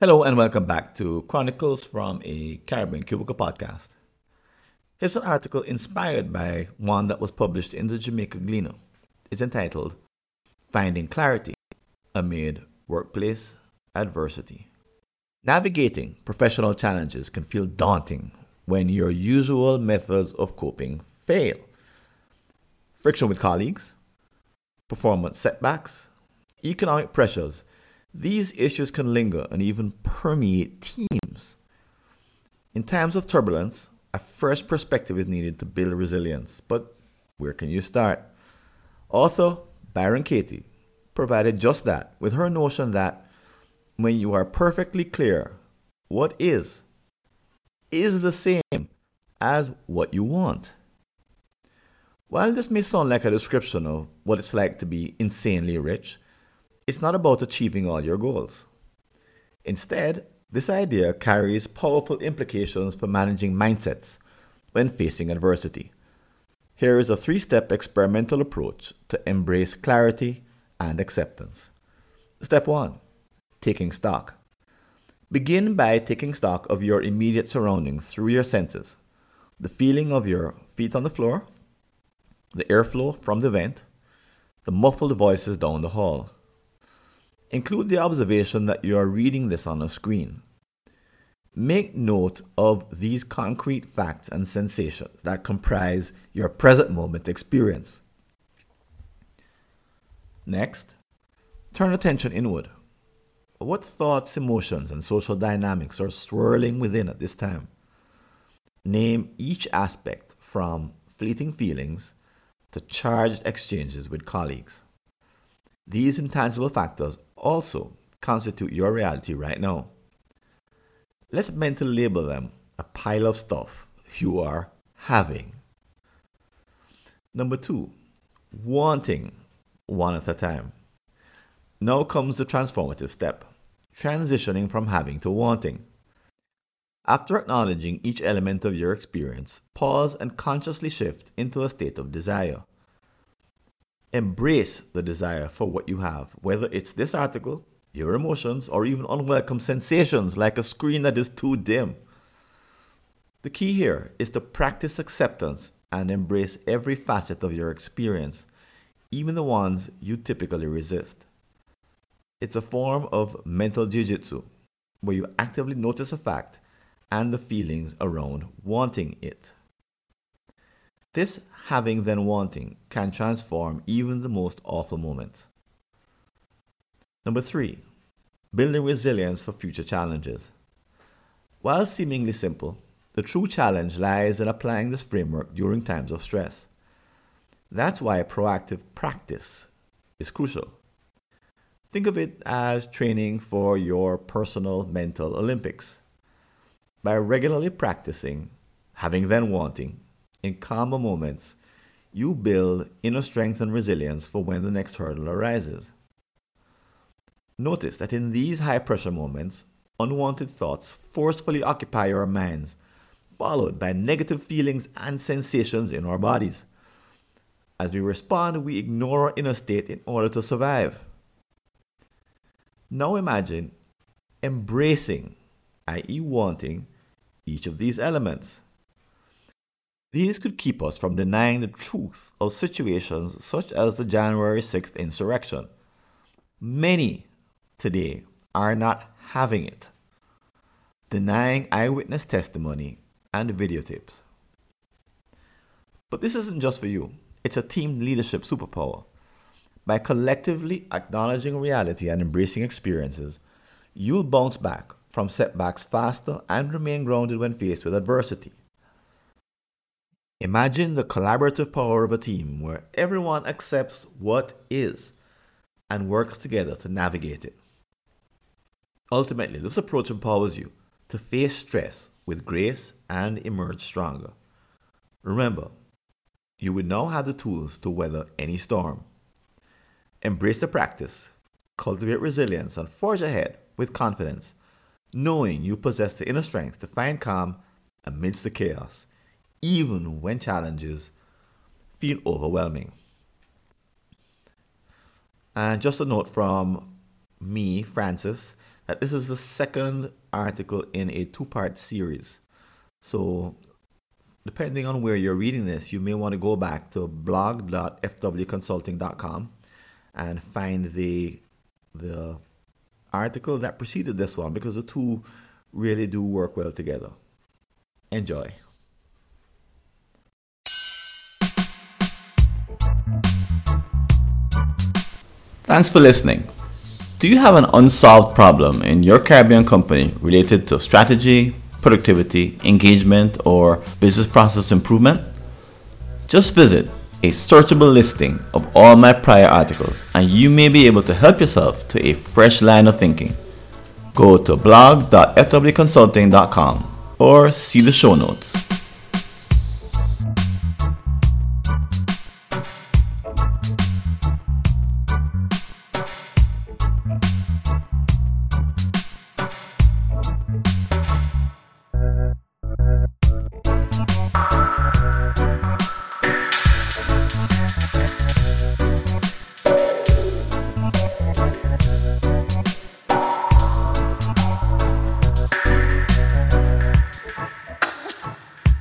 Hello and welcome back to Chronicles from a Caribbean Cubicle podcast. Here's an article inspired by one that was published in the Jamaica Gleaner. It's entitled Finding Clarity Amid Workplace Adversity. Navigating professional challenges can feel daunting when your usual methods of coping fail. Friction with colleagues, performance setbacks, economic pressures, these issues can linger and even permeate teams. In times of turbulence, a fresh perspective is needed to build resilience. But where can you start? Author Byron Katie provided just that with her notion that when you are perfectly clear what is, is the same as what you want. While this may sound like a description of what it's like to be insanely rich, it's not about achieving all your goals. Instead, this idea carries powerful implications for managing mindsets when facing adversity. Here is a three step experimental approach to embrace clarity and acceptance. Step 1 Taking stock. Begin by taking stock of your immediate surroundings through your senses the feeling of your feet on the floor, the airflow from the vent, the muffled voices down the hall. Include the observation that you are reading this on a screen. Make note of these concrete facts and sensations that comprise your present moment experience. Next, turn attention inward. What thoughts, emotions, and social dynamics are swirling within at this time? Name each aspect from fleeting feelings to charged exchanges with colleagues. These intangible factors also constitute your reality right now. Let's mentally label them a pile of stuff you are having. Number two, wanting one at a time. Now comes the transformative step transitioning from having to wanting. After acknowledging each element of your experience, pause and consciously shift into a state of desire. Embrace the desire for what you have, whether it's this article, your emotions, or even unwelcome sensations like a screen that is too dim. The key here is to practice acceptance and embrace every facet of your experience, even the ones you typically resist. It's a form of mental jiu-jitsu where you actively notice a fact and the feelings around wanting it. This having then wanting can transform even the most awful moments. Number three, building resilience for future challenges. While seemingly simple, the true challenge lies in applying this framework during times of stress. That's why proactive practice is crucial. Think of it as training for your personal mental Olympics. By regularly practicing, having then wanting, in calmer moments, you build inner strength and resilience for when the next hurdle arises. Notice that in these high pressure moments, unwanted thoughts forcefully occupy our minds, followed by negative feelings and sensations in our bodies. As we respond, we ignore our inner state in order to survive. Now imagine embracing, i.e., wanting, each of these elements. These could keep us from denying the truth of situations such as the January 6th insurrection. Many today are not having it, denying eyewitness testimony and videotapes. But this isn't just for you, it's a team leadership superpower. By collectively acknowledging reality and embracing experiences, you'll bounce back from setbacks faster and remain grounded when faced with adversity. Imagine the collaborative power of a team where everyone accepts what is and works together to navigate it. Ultimately, this approach empowers you to face stress with grace and emerge stronger. Remember, you will now have the tools to weather any storm. Embrace the practice, cultivate resilience, and forge ahead with confidence, knowing you possess the inner strength to find calm amidst the chaos even when challenges feel overwhelming. And just a note from me, Francis, that this is the second article in a two part series. So, depending on where you're reading this, you may want to go back to blog.fwconsulting.com and find the the article that preceded this one because the two really do work well together. Enjoy. Thanks for listening. Do you have an unsolved problem in your Caribbean company related to strategy, productivity, engagement, or business process improvement? Just visit a searchable listing of all my prior articles and you may be able to help yourself to a fresh line of thinking. Go to blog.fwconsulting.com or see the show notes.